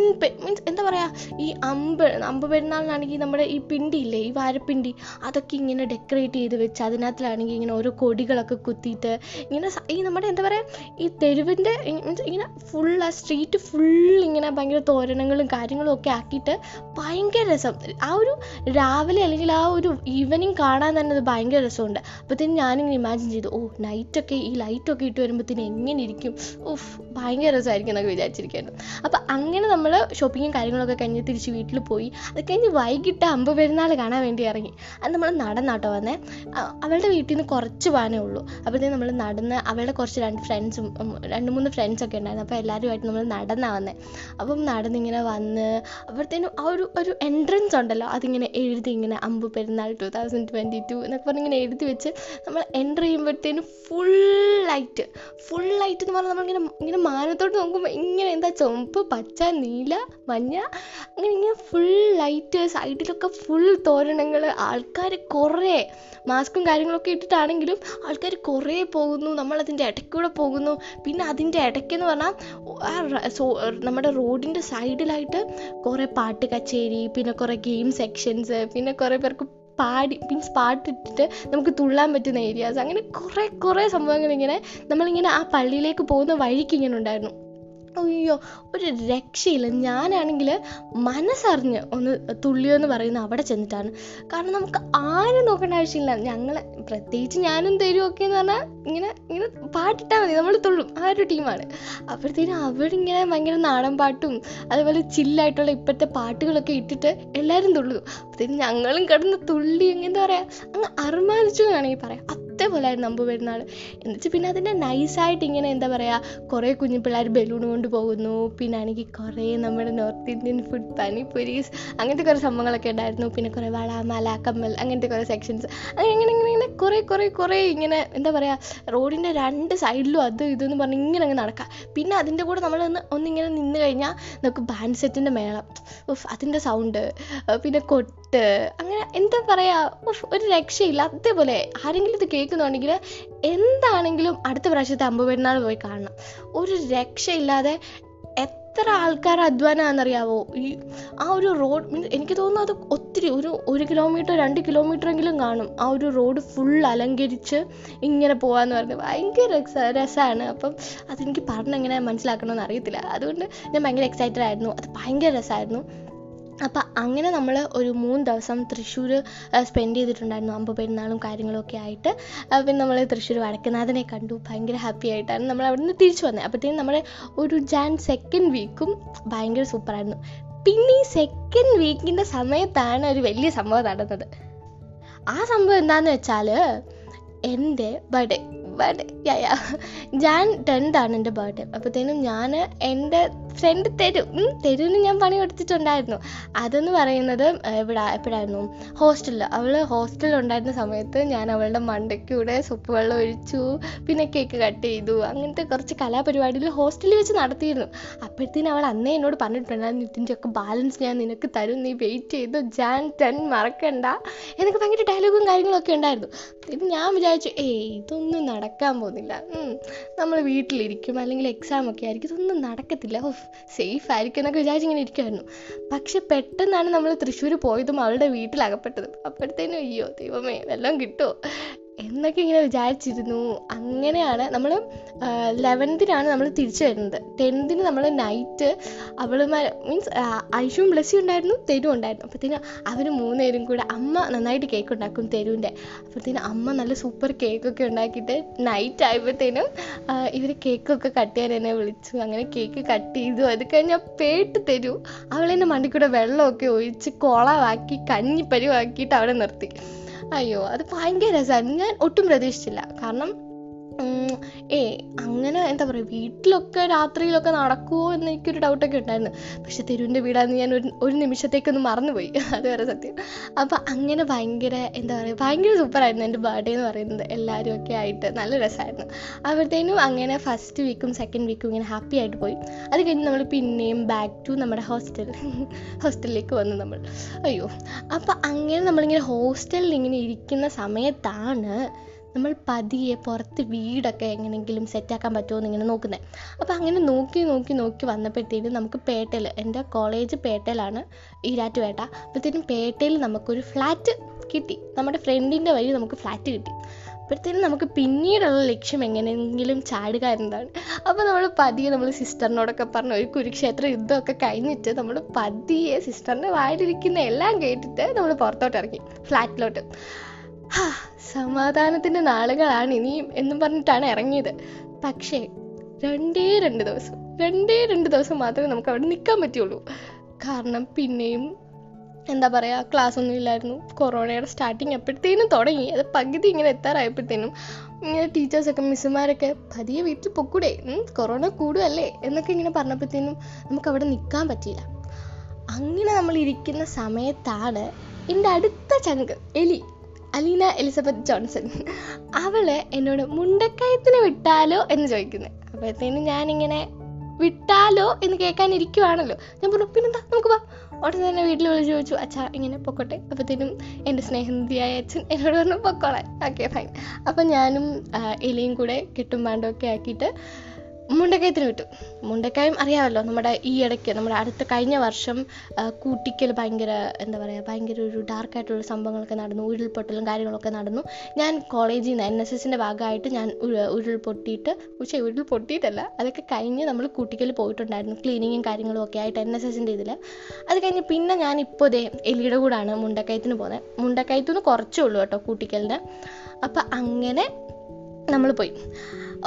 മീൻസ് എന്താ പറയുക ഈ അമ്പ് അമ്പ് പെരുന്നാളിനാണെങ്കിൽ നമ്മുടെ ഈ പിണ്ടി ഇല്ലേ ഈ വാരപ്പിണ്ടി അതൊക്കെ ഇങ്ങനെ ഡെക്കറേറ്റ് ചെയ്ത് വെച്ച് അതിനകത്തിലാണെങ്കിൽ ഇങ്ങനെ ഓരോ കൊടികളൊക്കെ കുത്തിയിട്ട് ഇങ്ങനെ ഈ നമ്മുടെ എന്താ പറയുക ഈ തെരുവിന്റെ മീൻസ് ഇങ്ങനെ ഫുൾ ആ സ്ട്രീറ്റ് ഫുൾ ഇങ്ങനെ ഭയങ്കര തോരണങ്ങളും കാര്യങ്ങളും ഒക്കെ ആക്കിയിട്ട് ഭയങ്കര രസം. ആ ഒരു രാവിലെ അല്ലെങ്കിൽ ആ ഒരു ഈവനിങ് കാണാൻ തന്നെ അത് ഭയങ്കര രസമുണ്ട്. അപ്പോഴത്തേനും ഞാനിങ്ങനെ ഇമാജിൻ ചെയ്തു ഓ നൈറ്റൊക്കെ ഈ ലൈറ്റൊക്കെ ഇട്ട് വരുമ്പോഴത്തേന് എങ്ങനെ ഇരിക്കും? ഓഫ് ഭയങ്കര രസമായിരിക്കും എന്നൊക്കെ വിചാരിച്ചിരിക്കുന്നു അപ്പോൾ അങ്ങനെ നമ്മൾ ഷോപ്പിങ്ങും കാര്യങ്ങളൊക്കെ കഴിഞ്ഞ് തിരിച്ച് വീട്ടിൽ പോയി. അത് കഴിഞ്ഞ് വൈകിട്ട് അമ്പ് പെരുന്നാൾ കാണാൻ വേണ്ടി ഇറങ്ങി. അത് നമ്മൾ നടന്നാട്ടോ വന്നേ. അവളുടെ വീട്ടിൽ നിന്ന് കുറച്ച് വാനേ ഉള്ളൂ. അപ്പോഴത്തേക്കും നമ്മൾ നടന്ന് അവളുടെ കുറച്ച് രണ്ട് ഫ്രണ്ട്സും രണ്ട് മൂന്ന് ഫ്രണ്ട്സൊക്കെ ഉണ്ടായിരുന്നു. അപ്പോൾ എല്ലാവരുമായിട്ട് നമ്മൾ നടന്നാ വന്നേ. അപ്പം നടന്നിങ്ങനെ വന്ന് അപ്പോഴത്തേനും ആ ഒരു ഒരു എൻട്രൻസ് ഉണ്ടല്ലോ. അതിങ്ങനെ എഴുതി ഇങ്ങനെ അമ്പ് പെരുന്നാൾ ടു തൗസൻഡ് ട്വന്റി ടു എന്നൊക്കെ പറഞ്ഞിങ്ങനെ എഴുതി വെച്ച് നമ്മൾ എന്റർ ചെയ്യുമ്പോഴത്തേനും ഫുൾ ലൈറ്റ് ഫുൾ ലൈറ്റ് എന്ന് പറഞ്ഞാൽ നമ്മളിങ്ങനെ ഇങ്ങനെ മാനത്തോട്ട് നോക്കുമ്പോൾ ഇങ്ങനെ എന്താ ചുമപ്പ് പച്ച നീല മഞ്ഞ അങ്ങനെ ഇങ്ങനെ ഫുൾ ലൈറ്റ് സൈഡിലൊക്കെ ഫുൾ തോരണങ്ങൾ ആൾക്കാർ കുറേ മാസ്കും കാര്യങ്ങളൊക്കെ ഇട്ടിട്ടാണെങ്കിലും ആൾക്കാർ കുറേ പോകുന്നു നമ്മളതിന്റെ ഇടയ്ക്കൂടെ പോകുന്നു. പിന്നെ അതിന്റെ ഇടയ്ക്കെന്ന് പറഞ്ഞാൽ നമ്മുടെ റോഡിന്റെ സൈഡിലായിട്ട് കുറേ പാട്ട് കച്ചേരി പിന്നെ കുറേ ഗെയിം സെക്ഷൻസ് പിന്നെ കുറേ പേർക്ക് പാടി മീൻസ് പാട്ടിട്ടിട്ട് നമുക്ക് തുള്ളാൻ പറ്റുന്ന ഏരിയാസ് അങ്ങനെ കുറേ കുറേ സംഭവങ്ങൾ ഇങ്ങനെ നമ്മളിങ്ങനെ ആ പള്ളിയിലേക്ക് പോകുന്ന വഴിക്ക് ഇങ്ങനെ ഉണ്ടായിരുന്നു. അയ്യോ ഒരു രക്ഷയില്ല. ഞാനാണെങ്കിൽ മനസ്സറിഞ്ഞ് ഒന്ന് തുള്ളിയോ എന്ന് പറയുന്ന അവിടെ ചെന്നിട്ടാണ്. കാരണം നമുക്ക് ആരും നോക്കേണ്ട ആവശ്യമില്ല. ഞങ്ങൾ പ്രത്യേകിച്ച് ഞാനും തരും ഒക്കെ എന്ന് പറഞ്ഞാൽ ഇങ്ങനെ ഇങ്ങനെ പാട്ടിട്ടാൽ മതി. നമ്മൾ തുള്ളും ആ ഒരു ടീമാണ്. അപ്പോഴത്തേനും അവരിങ്ങനെ ഭയങ്കര നാടൻ പാട്ടും അതുപോലെ ചില്ലായിട്ടുള്ള ഇപ്പോഴത്തെ പാട്ടുകളൊക്കെ ഇട്ടിട്ട് എല്ലാവരും തുള്ളും അപ്പോഴത്തേനും ഞങ്ങളും കിടന്ന് തുള്ളി എന്താ പറയുക അങ്ങ് അർമാനിച്ചു വേണമെങ്കിൽ പറയാം. അതേപോലെയായിരുന്നു അമ്പ് പെരുന്നാൾ എന്നുവെച്ചാൽ പിന്നെ അതിന്റെ നൈസായിട്ട് ഇങ്ങനെ എന്താ പറയുക കുറേ കുഞ്ഞു പിള്ളേർ ബലൂൺ കൊണ്ട് പോകുന്നു. പിന്നെ ആണെങ്കിൽ കുറേ നമ്മുടെ നോർത്ത് ഇന്ത്യൻ ഫുഡ് പനിപ്പൊരീസ് അങ്ങനത്തെ കുറേ സംഭവങ്ങളൊക്കെ ഉണ്ടായിരുന്നു. പിന്നെ കുറേ വള മല കമ്മൽ അങ്ങനത്തെ കുറേ സെക്ഷൻസ് അങ്ങനെ ഇങ്ങനെ ഇങ്ങനെ ഇങ്ങനെ കുറേ കുറേ കുറേ ഇങ്ങനെ എന്താ പറയുക റോഡിന്റെ രണ്ട് സൈഡിലും അത് ഇതെന്ന് പറഞ്ഞ് ഇങ്ങനെ അങ്ങ് നടക്കാം. പിന്നെ അതിന്റെ കൂടെ നമ്മൾ ഒന്ന് ഒന്നിങ്ങനെ നിന്ന് കഴിഞ്ഞാൽ നമുക്ക് ബാൻഡ് സെറ്റിന്റെ മേളം. ഉഫ് അതിന്റെ സൗണ്ട് പിന്നെ കൊട്ട് അങ്ങനെ എന്താ പറയാ ഒരു രക്ഷയില്ല. അതേപോലെ ആരെങ്കിലും ഇത് കേൾക്കുന്നുണ്ടെങ്കിൽ എന്താണെങ്കിലും അടുത്ത പ്രാവശ്യത്തെ അമ്പ പെരുന്നാൾ പോയി കാണണം. ഒരു രക്ഷയില്ലാതെ എത്ര ആൾക്കാർ അധ്വാനാണെന്നറിയാവോ ഈ ആ ഒരു റോഡ് മീൻസ് എനിക്ക് തോന്നുന്നു അത് ഒത്തിരി ഒരു ഒരു കിലോമീറ്റർ രണ്ട് കിലോമീറ്റർ എങ്കിലും കാണും. ആ ഒരു റോഡ് ഫുൾ അലങ്കരിച്ച് ഇങ്ങനെ പോകാന്ന് പറഞ്ഞ് ഭയങ്കര രസ രസമാണ് അപ്പം അതെനിക്ക് പറഞ്ഞെങ്ങനെ മനസ്സിലാക്കണമെന്ന് അറിയത്തില്ല. അതുകൊണ്ട് ഞാൻ ഭയങ്കര എക്സൈറ്റഡ് ആയിരുന്നു. അത് ഭയങ്കര രസമായിരുന്നു അപ്പം അങ്ങനെ നമ്മൾ ഒരു മൂന്ന് ദിവസം തൃശ്ശൂർ സ്പെൻഡ് ചെയ്തിട്ടുണ്ടായിരുന്നു അമ്പ പെരുന്നാളും കാര്യങ്ങളും ഒക്കെ ആയിട്ട് പിന്നെ നമ്മൾ തൃശ്ശൂർ വടക്കനാഥനെ കണ്ടു. ഭയങ്കര ഹാപ്പി ആയിട്ടാണ് നമ്മൾ അവിടെ നിന്ന് തിരിച്ചു വന്നത് അപ്പോഴത്തേക്കും നമ്മുടെ ഒരു ജാൻ സെക്കൻഡ് വീക്കും ഭയങ്കര സൂപ്പറായിരുന്നു പിന്നെ ഈ സെക്കൻഡ് വീക്കിന്റെ സമയത്താണ് ഒരു വലിയ സംഭവം നടന്നത്. ആ സംഭവം എന്താണെന്ന് വെച്ചാൽ എന്റെ birthday birthday yeah yeah Jan tenth ആണ് എന്റെ ബർത്ത്ഡേ അപ്പോഴത്തേനും ഞാൻ എന്റെ ഫ്രണ്ട് തരും ഉം, തരുവിന് ഞാൻ പണി കൊടുത്തിട്ടുണ്ടായിരുന്നു. അതെന്ന് പറയുന്നത് എവിടെ എപ്പോഴായിരുന്നു? ഹോസ്റ്റലിൽ അവൾ ഹോസ്റ്റലിൽ ഉണ്ടായിരുന്ന സമയത്ത് ഞാൻ അവളുടെ മണ്ടയ്ക്കൂടെ സുപ്പ് വെള്ളം ഒഴിച്ചു പിന്നെ കേക്ക് കട്ട് ചെയ്തു അങ്ങനത്തെ കുറച്ച് കലാപരിപാടികൾ ഹോസ്റ്റലിൽ വെച്ച് നടത്തിയിരുന്നു. അപ്പോഴത്തേനും അവൾ അന്നേ എന്നോട് പറഞ്ഞിട്ടുണ്ടായിരുന്നു ഇതിന്റെ ഒക്കെ ബാലൻസ് ഞാൻ നിനക്ക് തരും നീ വെയിറ്റ് ചെയ്തു ജാൻ ടെൻ മറക്കണ്ട. എനിക്ക് ഭയങ്കര ഡയലോഗും കാര്യങ്ങളൊക്കെ ഉണ്ടായിരുന്നു. ഇത് ഞാൻ വിചാരിച്ചു ഏയ് ഇതൊന്നും നടക്കാൻ പോകുന്നില്ല. നമ്മൾ വീട്ടിലിരിക്കും അല്ലെങ്കിൽ എക്സാം ഒക്കെ ആയിരിക്കും ഇതൊന്നും നടക്കത്തില്ല. ഓഫ് സേഫ് ആയിരിക്കും എന്നൊക്കെ വിചാരിച്ച് ഇങ്ങനെ ഇരിക്കുമായിരുന്നു പക്ഷെ പെട്ടെന്നാണ് നമ്മൾ തൃശ്ശൂർ പോയതും അവളുടെ വീട്ടിൽ അകപ്പെട്ടതും അപ്പോഴത്തേനും അയ്യോ ദൈവമേ വല്ലതും കിട്ടുമോ എന്നൊക്കെ ഇങ്ങനെ വിചാരിച്ചിരുന്നു. അങ്ങനെയാണ് നമ്മൾ ലെവൻത്തിനാണ് നമ്മൾ തിരിച്ചു വരുന്നത്. ടെൻത്തിന് നമ്മൾ നൈറ്റ് അവളുമാർ മീൻസ് ഐഷും ബ്ലസ്സി ഉണ്ടായിരുന്നു തെരുവും ഉണ്ടായിരുന്നു. അപ്പോഴത്തേനും അവർ മൂന്നുപേരും കൂടെ അമ്മ നന്നായിട്ട് കേക്ക് ഉണ്ടാക്കും തെരുവിന്റെ അപ്പോഴത്തേനും അമ്മ നല്ല സൂപ്പർ കേക്കൊക്കെ ഉണ്ടാക്കിയിട്ട് നൈറ്റ് ആയപ്പോഴത്തേനും ഇവർ കേക്കൊക്കെ കട്ട് ചെയ്യാൻ എന്നെ വിളിച്ചു. അങ്ങനെ കേക്ക് കട്ട് ചെയ്തു. അത് കഴിഞ്ഞാൽ പേട്ട് തരൂ അവളെന്നെ മണ്ടിക്കൂടെ വെള്ളമൊക്കെ ഒഴിച്ച് കുളമാക്കി കഞ്ഞിപ്പരുവാക്കിയിട്ട് അവിടെ നിർത്തി. അയ്യോ അത് ഭയങ്കര രസമായിരുന്നു ഞാൻ ഒട്ടും പ്രതീക്ഷിച്ചില്ല. കാരണം ഏ അങ്ങനെ എന്താ പറയുക വീട്ടിലൊക്കെ രാത്രിയിലൊക്കെ നടക്കുമോ എന്ന് എനിക്കൊരു ഡൗട്ടൊക്കെ ഉണ്ടായിരുന്നു. പക്ഷെ തെരുവിന്റെ വീടാന്ന് ഞാൻ ഒരു ഒരു നിമിഷത്തേക്കൊന്ന് മറന്നുപോയി. അത് വേറെ സത്യം. അപ്പം അങ്ങനെ ഭയങ്കര എന്താ പറയുക ഭയങ്കര സൂപ്പറായിരുന്നു എന്റെ ബർത്ത്ഡേ എന്ന് പറയുന്നത്. എല്ലാവരും ഒക്കെ ആയിട്ട് നല്ല രസമായിരുന്നു. അപ്പോഴത്തേനും അങ്ങനെ ഫസ്റ്റ് വീക്കും സെക്കൻഡ് വീക്കും ഇങ്ങനെ ഹാപ്പി ആയിട്ട് പോയി. അത് കഴിഞ്ഞ് നമ്മൾ പിന്നെയും ബാക്ക് ടു നമ്മുടെ ഹോസ്റ്റൽ ഹോസ്റ്റലിലേക്ക് വന്നു നമ്മൾ. അയ്യോ അപ്പം അങ്ങനെ നമ്മളിങ്ങനെ ഹോസ്റ്റലിൽ ഇങ്ങനെ ഇരിക്കുന്ന സമയത്താണ് നമ്മൾ പതിയെ പുറത്ത് വീടൊക്കെ എങ്ങനെയെങ്കിലും സെറ്റാക്കാൻ പറ്റുമോ എന്ന് ഇങ്ങനെ നോക്കുന്നത് അപ്പോൾ അങ്ങനെ നോക്കി നോക്കി നോക്കി വന്നപ്പോഴത്തേനും നമുക്ക് പേട്ടയിൽ എന്റെ കോളേജ് പേട്ടയിലാണ് ഈരാറ്റുപേട്ട. അപ്പോഴത്തേനും പേട്ടയിൽ നമുക്കൊരു ഫ്ലാറ്റ് കിട്ടി. നമ്മുടെ ഫ്രണ്ടിന്റെ വഴി നമുക്ക് ഫ്ലാറ്റ് കിട്ടി. അപ്പോഴത്തേനും നമുക്ക് പിന്നീടുള്ള ലക്ഷ്യം എങ്ങനെയെങ്കിലും ചാടുക എന്നതാണ്. അപ്പോൾ നമ്മൾ പതിയെ നമ്മൾ സിസ്റ്ററിനോടൊക്കെ പറഞ്ഞു ഒരു കുരുക്ഷേത്ര യുദ്ധമൊക്കെ കഴിഞ്ഞിട്ട് നമ്മൾ പതിയെ സിസ്റ്ററിന്റെ വായിലിരിക്കുന്ന എല്ലാം കേട്ടിട്ട് നമ്മൾ പുറത്തോട്ട് ഇറങ്ങി. ഫ്ലാറ്റിലോട്ട് സമാധാനത്തിന്റെ നാളുകളാണ് ഇനിയും എന്നും പറഞ്ഞിട്ടാണ് ഇറങ്ങിയത്. പക്ഷേ രണ്ടേ രണ്ട് ദിവസം രണ്ടേ രണ്ട് ദിവസം മാത്രമേ നമുക്ക് അവിടെ നിൽക്കാൻ പറ്റുള്ളൂ. കാരണം പിന്നെയും എന്താ പറയുക ക്ലാസ് ഒന്നും ഇല്ലായിരുന്നു. കൊറോണയുടെ സ്റ്റാർട്ടിങ് എപ്പോഴത്തേനും തുടങ്ങി. അത് പകുതി ഇങ്ങനെ എത്താറായപ്പോഴത്തേനും ഇങ്ങനെ ടീച്ചേഴ്സൊക്കെ മിസ്സുമാരൊക്കെ പതിയെ വീട്ടിൽ പൊക്കൂടെ കൊറോണ കൂടുമല്ലേ എന്നൊക്കെ ഇങ്ങനെ പറഞ്ഞപ്പോഴത്തേനും നമുക്ക് അവിടെ നിൽക്കാൻ പറ്റിയില്ല. അങ്ങനെ നമ്മൾ ഇരിക്കുന്ന സമയത്താണ് എന്റെ അടുത്ത ചങ്ക് എലി. അലീന എലിസബത്ത് ജോൺസൺ. അവൾ എന്നോട് മുണ്ടക്കയത്തിന് വിട്ടാലോ എന്ന് ചോദിക്കുന്നത് അപ്പോഴത്തേനും ഞാനിങ്ങനെ വിട്ടാലോ എന്ന് കേൾക്കാൻ ഇരിക്കുവാണല്ലോ ഞാൻ പറഞ്ഞു പിന്നെന്താ? നമുക്ക് വാ. ഉടനെ തന്നെ വീട്ടിൽ വിളിച്ച് ചോദിച്ചു അച്ഛാ ഇങ്ങനെ പൊക്കോട്ടെ. അപ്പോഴത്തേനും എന്റെ സ്നേഹനിധിയായ അച്ഛൻ എന്നോട് പറഞ്ഞു പൊക്കോളാൻ ഓക്കെ ഫൈൻ അപ്പം ഞാനും എലിയും കൂടെ കെട്ടും പാണ്ടൊക്കെ ആക്കിയിട്ട് മുണ്ടക്കയത്തിന് വിട്ടു. മുണ്ടക്കായും അറിയാമല്ലോ നമ്മുടെ ഈ ഇടയ്ക്ക് നമ്മുടെ അടുത്ത കഴിഞ്ഞ വർഷം കൂട്ടിക്കൽ ഭയങ്കര എന്താ പറയുക ഭയങ്കര ഒരു ഡാർക്കായിട്ടുള്ള സംഭവങ്ങളൊക്കെ നടന്നു ഉരുൾപൊട്ടലും കാര്യങ്ങളൊക്കെ നടന്നു. ഞാൻ കോളേജിൽ നിന്ന് എൻ എസ് എസിന്റെ ഭാഗമായിട്ട് ഞാൻ ഉരുൾ ഉരുൾപൊട്ടിയിട്ട് പക്ഷേ ഉരുൾ പൊട്ടിയിട്ടല്ല അതൊക്കെ കഴിഞ്ഞ് നമ്മൾ കൂട്ടിക്കൽ പോയിട്ടുണ്ടായിരുന്നു ക്ലീനിങ്ങും കാര്യങ്ങളും ഒക്കെ ആയിട്ട് എൻ എസ് എസിന്റെ ഇതിൽ അത് കഴിഞ്ഞ് പിന്നെ ഞാൻ ഇപ്പോൾ ദേ എലിയുടെ കൂടാണ് മുണ്ടക്കയത്തിന് പോകുന്നത് മുണ്ടക്കയത്തുനിന്ന് കുറച്ചേ ഉള്ളൂ കേട്ടോ കൂട്ടിക്കലിന്. അപ്പം അങ്ങനെ നമ്മൾ പോയി.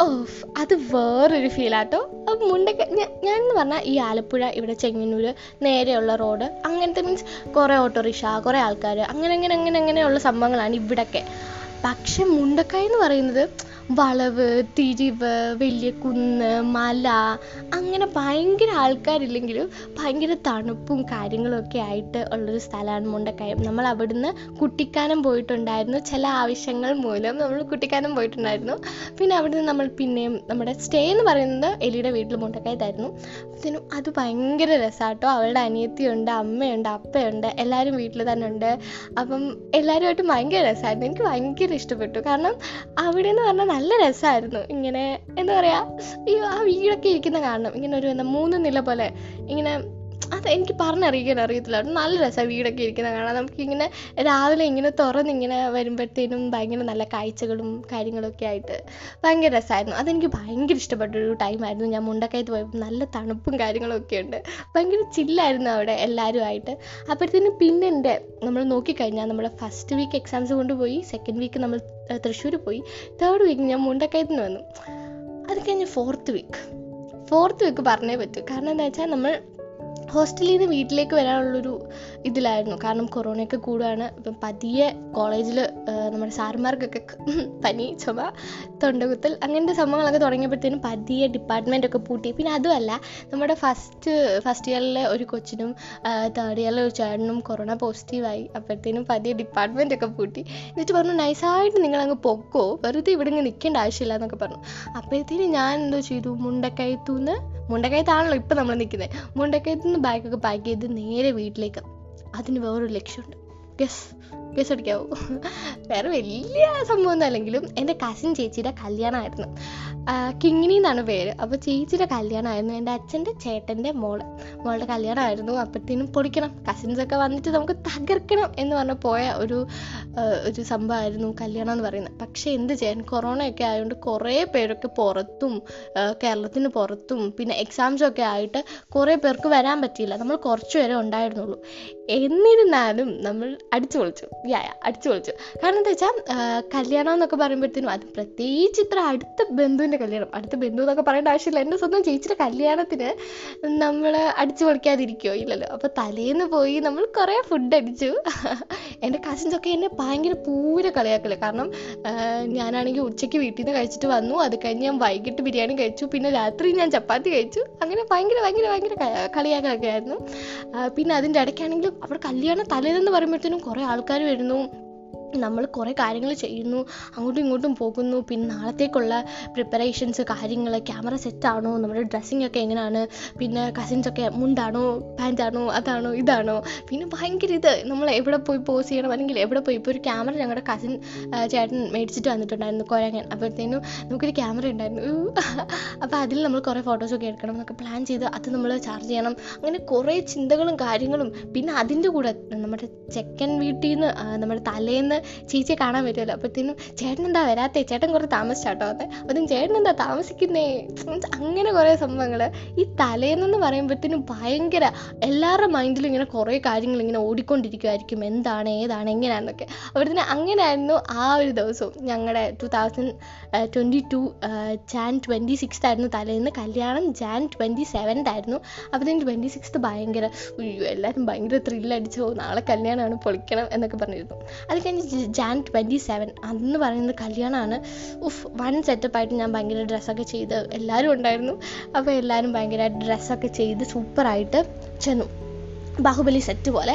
ഓ അത് വേറൊരു ഫീലാട്ടോ. അപ്പം മുണ്ടൊക്കെ ഞാൻ എന്ന് പറഞ്ഞാൽ ഈ ആലപ്പുഴ ഇവിടെ ചെങ്ങന്നൂർ നേരെയുള്ള റോഡ് അങ്ങനത്തെ മീൻസ് കുറേ ഓട്ടോറിക്ഷ കുറേ ആൾക്കാർ അങ്ങനെ അങ്ങനെ അങ്ങനെ അങ്ങനെയുള്ള സംഭവങ്ങളാണ് ഇവിടൊക്കെ. പക്ഷെ മുണ്ടക്കായ എന്ന് പറയുന്നത് വളവ് തിരിവ് വലിയ കുന്ന് മല അങ്ങനെ ഭയങ്കര ആൾക്കാരില്ലെങ്കിലും ഭയങ്കര തണുപ്പും കാര്യങ്ങളൊക്കെ ആയിട്ട് ഉള്ളൊരു സ്ഥലമാണ് മുണ്ടക്കയം. നമ്മൾ അവിടുന്ന് കുട്ടിക്കാനം പോയിട്ടുണ്ടായിരുന്നു. ചില ആവശ്യങ്ങൾ മൂലം നമ്മൾ കുട്ടിക്കാനം പോയിട്ടുണ്ടായിരുന്നു. പിന്നെ അവിടുന്ന് നമ്മൾ പിന്നെയും നമ്മുടെ സ്റ്റേ എന്ന് പറയുന്നത് എലിയുടെ വീട്ടിൽ മുണ്ടക്കയത്തായിരുന്നു. പിന്നെ അത് ഭയങ്കര രസമാട്ടോ അവളുടെ അനിയത്തിയുണ്ട് അമ്മയുണ്ട് അപ്പയുണ്ട് എല്ലാവരും വീട്ടിൽ തന്നെ ഉണ്ട്. അപ്പം എല്ലാവരുമായിട്ട് ഭയങ്കര രസമായിരുന്നു എനിക്ക് ഭയങ്കര ഇഷ്ടപ്പെട്ടു. കാരണം അവിടെ എന്ന് പറഞ്ഞാൽ നല്ല രസമായിരുന്നു ഇങ്ങനെ എന്താ പറയുക ഈ ആ വീടൊക്കെ ഇരിക്കുന്ന കാണണം. ഇങ്ങനെ ഒരു എന്താ മൂന്ന് നില പോലെ. ഇങ്ങനെ അത് എനിക്ക് പറഞ്ഞറിയിക്കാൻ അറിയത്തില്ല. നല്ല രസമാണ് വീടൊക്കെ ഇരിക്കുന്ന കാണാൻ. നമുക്കിങ്ങനെ രാവിലെ ഇങ്ങനെ തുറന്നിങ്ങനെ വരുമ്പോഴത്തേനും ഭയങ്കര നല്ല കാഴ്ചകളും കാര്യങ്ങളൊക്കെ ആയിട്ട് ഭയങ്കര രസമായിരുന്നു അതെനിക്ക് ഭയങ്കര ഇഷ്ടപ്പെട്ടൊരു ടൈമായിരുന്നു ഞാൻ മുണ്ടക്കയത്ത് പോയപ്പോൾ നല്ല തണുപ്പും കാര്യങ്ങളൊക്കെ ഉണ്ട്. ഭയങ്കര ചില്ലായിരുന്നു അവിടെ എല്ലാവരുമായിട്ട് അപ്പോഴത്തേനും പിന്നെ എന്റെ നമ്മൾ നോക്കിക്കഴിഞ്ഞാൽ നമ്മുടെ ഫസ്റ്റ് വീക്ക് എക്സാംസ് കൊണ്ടുപോയി സെക്കൻഡ് വീക്ക് നമ്മൾ തൃശ്ശൂർ പോയി. തേർഡ് വീക്ക് ഞാൻ മുണ്ടക്കയത്ത് നിന്ന് വന്നു. അത് കഴിഞ്ഞ് ഫോർത്ത് വീക്ക് ഫോർത്ത് വീക്ക് പറഞ്ഞേ പറ്റൂ. കാരണം എന്താ വെച്ചാൽ നമ്മൾ ഹോസ്റ്റലിൽ നിന്ന് വീട്ടിലേക്ക് വരാനുള്ളൊരു ഇതിലായിരുന്നു. കാരണം കൊറോണയൊക്കെ കൂടുകയാണ് ഇപ്പം പതിയെ കോളേജിൽ നമ്മുടെ സാർമാർക്കൊക്കെ പനി ചുമ തൊണ്ടകുത്തൽ അങ്ങനത്തെ സംഭവങ്ങളൊക്കെ തുടങ്ങിയപ്പോഴത്തേനും പതിയെ ഡിപ്പാർട്ട്മെന്റൊക്കെ പൂട്ടി. പിന്നെ അതുമല്ല നമ്മുടെ ഫസ്റ്റ് ഫസ്റ്റ് ഇയറിലെ ഒരു കൊച്ചിനും തേർഡ് ഇയറിലെ ഒരു ചേട്ടനും കൊറോണ പോസിറ്റീവായി അപ്പോഴത്തേനും പതിയെ ഡിപ്പാർട്ട്മെന്റൊക്കെ പൂട്ടി. എന്നിട്ട് പറഞ്ഞു നൈസായിട്ട് നിങ്ങളങ്ങ് പൊക്കോ. വെറുതെ ഇവിടെ ഇങ്ങനെ നിൽക്കേണ്ട ആവശ്യമില്ല എന്നൊക്കെ പറഞ്ഞു. അപ്പോഴത്തേനും ഞാൻ എന്തോ ചെയ്തു മുണ്ടക്കയത്തുനിന്ന് മുണ്ടക്കയത്താണല്ലോ ഇപ്പം നമ്മൾ നിൽക്കുന്നത് മുണ്ടക്കയത്ത് നിന്ന് ബാഗൊക്കെ പാക്ക് ചെയ്ത് നേരെ വീട്ടിലേക്ക്. അതിന് വേറൊരു ലക്ഷ്യമുണ്ട്. ഗസ് ഗസ് അടിക്കാവൂ വേറെ വലിയ സംഭവമൊന്നും അല്ലെങ്കിലും എന്റെ കസിൻ ചേച്ചിയുടെ കല്യാണമായിരുന്നു. കിങ്ങിണി എന്നാണ് പേര്. അപ്പോൾ ചേച്ചിയുടെ കല്യാണമായിരുന്നു. എന്റെ അച്ഛന്റെ ചേട്ടന്റെ മോൾ മോളുടെ കല്യാണമായിരുന്നു. അപ്പോഴത്തേനും പൊടിക്കണം കസിൻസൊക്കെ വന്നിട്ട് നമുക്ക് തകർക്കണം എന്ന് പറഞ്ഞ് പോയ ഒരു ഒരു സംഭവമായിരുന്നു കല്യാണം എന്ന് പറയുന്നത്. പക്ഷേ എന്ത് ചെയ്യാൻ കൊറോണയൊക്കെ ആയതുകൊണ്ട് കുറേ പേരൊക്കെ പുറത്തും കേരളത്തിന് പുറത്തും പിന്നെ എക്സാംസൊക്കെ ആയിട്ട് കുറേ പേർക്ക് വരാൻ പറ്റിയില്ല. നമ്മൾ കുറച്ച് പേരെ ഉണ്ടായിരുന്നുള്ളൂ. എന്നിരുന്നാലും നമ്മൾ അടിച്ചു പൊളിച്ചു. യാ അടിച്ചു പൊളിച്ചു. കാരണം എന്താ വെച്ചാൽ കല്യാണം എന്നൊക്കെ പറയുമ്പോഴത്തേനും അത് പ്രത്യേകിച്ച് ഇത്ര അടുത്ത ബന്ധുവിന്റെ കല്യാണം അടുത്ത ബന്ധു എന്നൊക്കെ പറയേണ്ട ആവശ്യമില്ല. എന്റെ സ്വന്തം ചേച്ചിയുടെ കല്യാണത്തിന് നമ്മൾ അടിച്ചു പൊളിക്കാതിരിക്കുമോ ഇല്ലല്ലോ. അപ്പോൾ തലേന്ന് പോയി നമ്മൾ കുറേ ഫുഡ് അടിച്ചു. എന്റെ കസിൻസൊക്കെ എന്നെ ഭയങ്കര പൂര കളിയാക്കൽ. കാരണം ഞാനാണെങ്കിൽ ഉച്ചയ്ക്ക് വീട്ടിൽ നിന്ന് കഴിച്ചിട്ട് വന്നു. അത് കഴിഞ്ഞ് ഞാൻ വൈകിട്ട് ബിരിയാണി കഴിച്ചു. പിന്നെ രാത്രി ഞാൻ ചപ്പാത്തി കഴിച്ചു. അങ്ങനെ ഭയങ്കര ഭയങ്കര ഭയങ്കര കളിയാക്കലൊക്കെ ആയിരുന്നു. പിന്നെ അതിന്റെ ഇടയ്ക്കാണെങ്കിലും അവിടെ കല്യാണം തലേന്ന് പറയുമ്പോഴത്തേനും കുറേ ആൾക്കാർ വരുന്നു. നമ്മൾ കുറേ കാര്യങ്ങൾ ചെയ്യുന്നു അങ്ങോട്ടും ഇങ്ങോട്ടും പോകുന്നു. പിന്നെ നാളത്തേക്കുള്ള പ്രിപ്പറേഷൻസ് കാര്യങ്ങൾ ക്യാമറ സെറ്റാണോ നമ്മുടെ ഡ്രസ്സിങ് ഒക്കെ എങ്ങനെയാണ് പിന്നെ കസിൻസൊക്കെ മുണ്ടാണോ പാന്റാണോ അതാണോ ഇതാണോ. പിന്നെ ഭയങ്കര ഇത് നമ്മൾ എവിടെ പോയി പോസ് ചെയ്യണം അല്ലെങ്കിൽ എവിടെ പോയി ഇപ്പോൾ ഒരു ക്യാമറ ഞങ്ങളുടെ കസിൻ ചേട്ടൻ മേടിച്ചിട്ട് വന്നിട്ടുണ്ടായിരുന്നു കുരങ്ങൻ. അപ്പോഴത്തേനും നമുക്കൊരു ക്യാമറ ഉണ്ടായിരുന്നു. അപ്പോൾ അതിൽ നമ്മൾ കുറേ ഫോട്ടോസൊക്കെ എടുക്കണം എന്നൊക്കെ പ്ലാൻ ചെയ്ത് അത് നമ്മൾ ചാർജ് ചെയ്യണം. അങ്ങനെ കുറേ ചിന്തകളും കാര്യങ്ങളും പിന്നെ അതിന്റെ കൂടെ നമ്മുടെ ചെക്കൻ വീട്ടിൽ നിന്ന് നമ്മുടെ തലേന്ന് ചേച്ചിയെ കാണാൻ പറ്റുമല്ലോ. അപ്പോഴത്തേനും ചേട്ടൻ എന്താ വരാത്തേ? ചേട്ടൻ കുറേ താമസിച്ചാട്ടോ അതെ അതും ചേട്ടൻ എന്താ താമസിക്കുന്നേ അങ്ങനെ കുറേ സംഭവങ്ങൾ ഈ തലേന്നെന്ന് പറയുമ്പോഴത്തേനും ഭയങ്കര എല്ലാവരുടെ മൈൻഡിലും ഇങ്ങനെ കുറേ കാര്യങ്ങൾ ഇങ്ങനെ ഓടിക്കൊണ്ടിരിക്കുമായിരിക്കും എന്താണ് ഏതാണ് എങ്ങനെയാണെന്നൊക്കെ അപ്പോഴത്തേനും അങ്ങനെയായിരുന്നു ആ ഒരു ദിവസവും ഞങ്ങളുടെ two thousand twenty two Jan twenty six ആയിരുന്നു തലേന്ന്. കല്യാണം ജാൻ ട്വന്റി സെവൻത് ആയിരുന്നു. അപ്പോഴത്തേനും ട്വന്റി സിക്സ്ത് ഭയങ്കര അയ്യോ എല്ലാവരും ഭയങ്കര ത്രില്ലടിച്ചോ നാളെ കല്യാണമാണ് പൊളിക്കണം എന്നൊക്കെ പറഞ്ഞിരുന്നു. അത് കഴിഞ്ഞ് ജാൻ ട്വന്റി സെവൻ അന്ന് പറയുന്നത് കല്യാണമാണ് ഉഫ് വൺ സെറ്റപ്പായിട്ട് ഞാൻ ഭയങ്കര ഡ്രസ്സൊക്കെ ചെയ്ത് എല്ലാവരും ഉണ്ടായിരുന്നു. അപ്പോൾ എല്ലാവരും ഭയങ്കരമായിട്ട് ഡ്രസ്സൊക്കെ ചെയ്ത് സൂപ്പറായിട്ട് ചെന്നു. ബാഹുബലി സെറ്റ് പോലെ